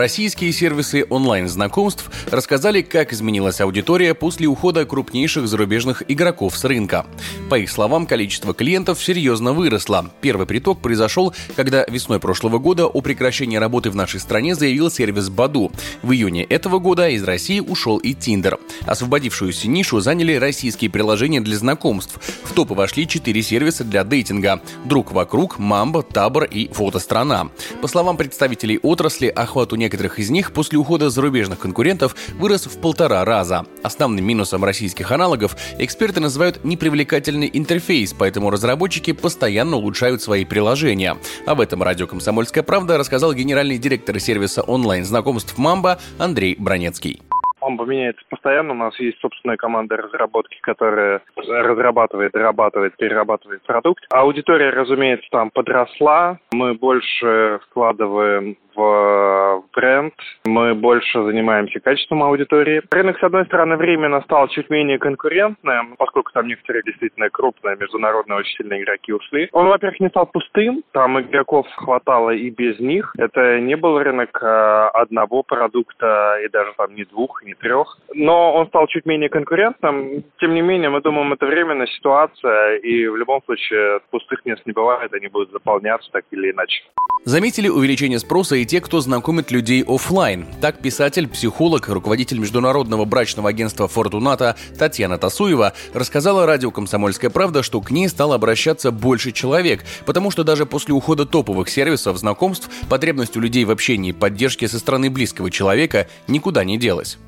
Российские сервисы онлайн-знакомств рассказали, как изменилась аудитория после ухода крупнейших зарубежных игроков с рынка. По их словам, количество клиентов серьезно выросло. Первый приток произошел, когда весной прошлого года о прекращении работы в нашей стране заявил сервис Баду. В июне этого года из России ушел и Тиндер. Освободившуюся нишу заняли российские приложения для знакомств. В топы вошли четыре сервиса для дейтинга – «Друг вокруг», «Мамба», «Табор» и «Фотострана». По словам представителей отрасли, охват у некоторых из них после ухода зарубежных конкурентов вырос в полтора раза. Основным минусом российских аналогов эксперты называют непривлекательный интерфейс, поэтому разработчики постоянно улучшают свои приложения. Об этом радио «Комсомольская правда» рассказал генеральный директор сервиса онлайн-знакомств «Мамба» Андрей Бронецкий. Мамба меняется постоянно. У нас есть собственная команда разработки, которая разрабатывает, дорабатывает, перерабатывает продукт. Аудитория, разумеется, там подросла. Мы больше вкладываем в бренд, мы больше занимаемся качеством аудитории. Рынок, с одной стороны, временно стал чуть менее конкурентным, поскольку там некоторые действительно крупные международные очень сильные игроки ушли. Он, во-первых, не стал пустым, там игроков хватало и без них. Это не был рынок э, одного продукта и даже там не двух, не трех. Но он стал чуть менее конкурентным. Тем не менее, мы думаем, это временная ситуация, и в любом случае пустых мест не бывает, они будут заполняться так или иначе. Заметили увеличение спроса и те, кто знакомит людей офлайн. Так писатель, психолог, руководитель международного брачного агентства «Фортуната» Татьяна Тасуева рассказала радио «Комсомольская правда», что к ней стало обращаться больше человек, потому что даже после ухода топовых сервисов знакомств потребность у людей в общении и поддержке со стороны близкого человека никуда не делась.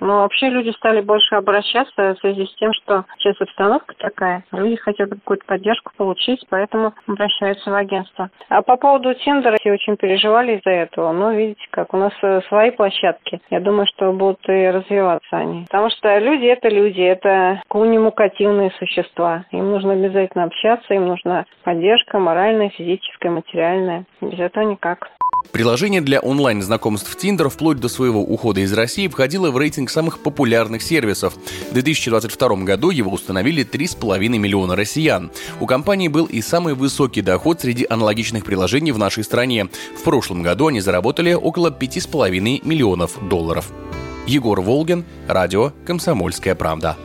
Но вообще люди стали больше обращаться в связи с тем, что сейчас обстановка такая. Люди хотят какую-то поддержку получить, поэтому обращаются в агентство. А по поводу Тиндера, все очень переживали из-за этого. Но видите, как у нас э, свои площадки. Я думаю, что будут и развиваться они. Потому что люди – это люди, это коммуникативные существа. Им нужно обязательно общаться, им нужна поддержка моральная, физическая, материальная. Без этого никак. Приложение для онлайн-знакомств Tinder вплоть до своего ухода из России входило в рейтинг самых популярных сервисов. В 2022 году его установили 3,5 миллиона россиян. У компании был и самый высокий доход среди аналогичных приложений в нашей стране. В прошлом году они заработали около 5,5 миллионов долларов. Егор Волгин, радио «Комсомольская правда».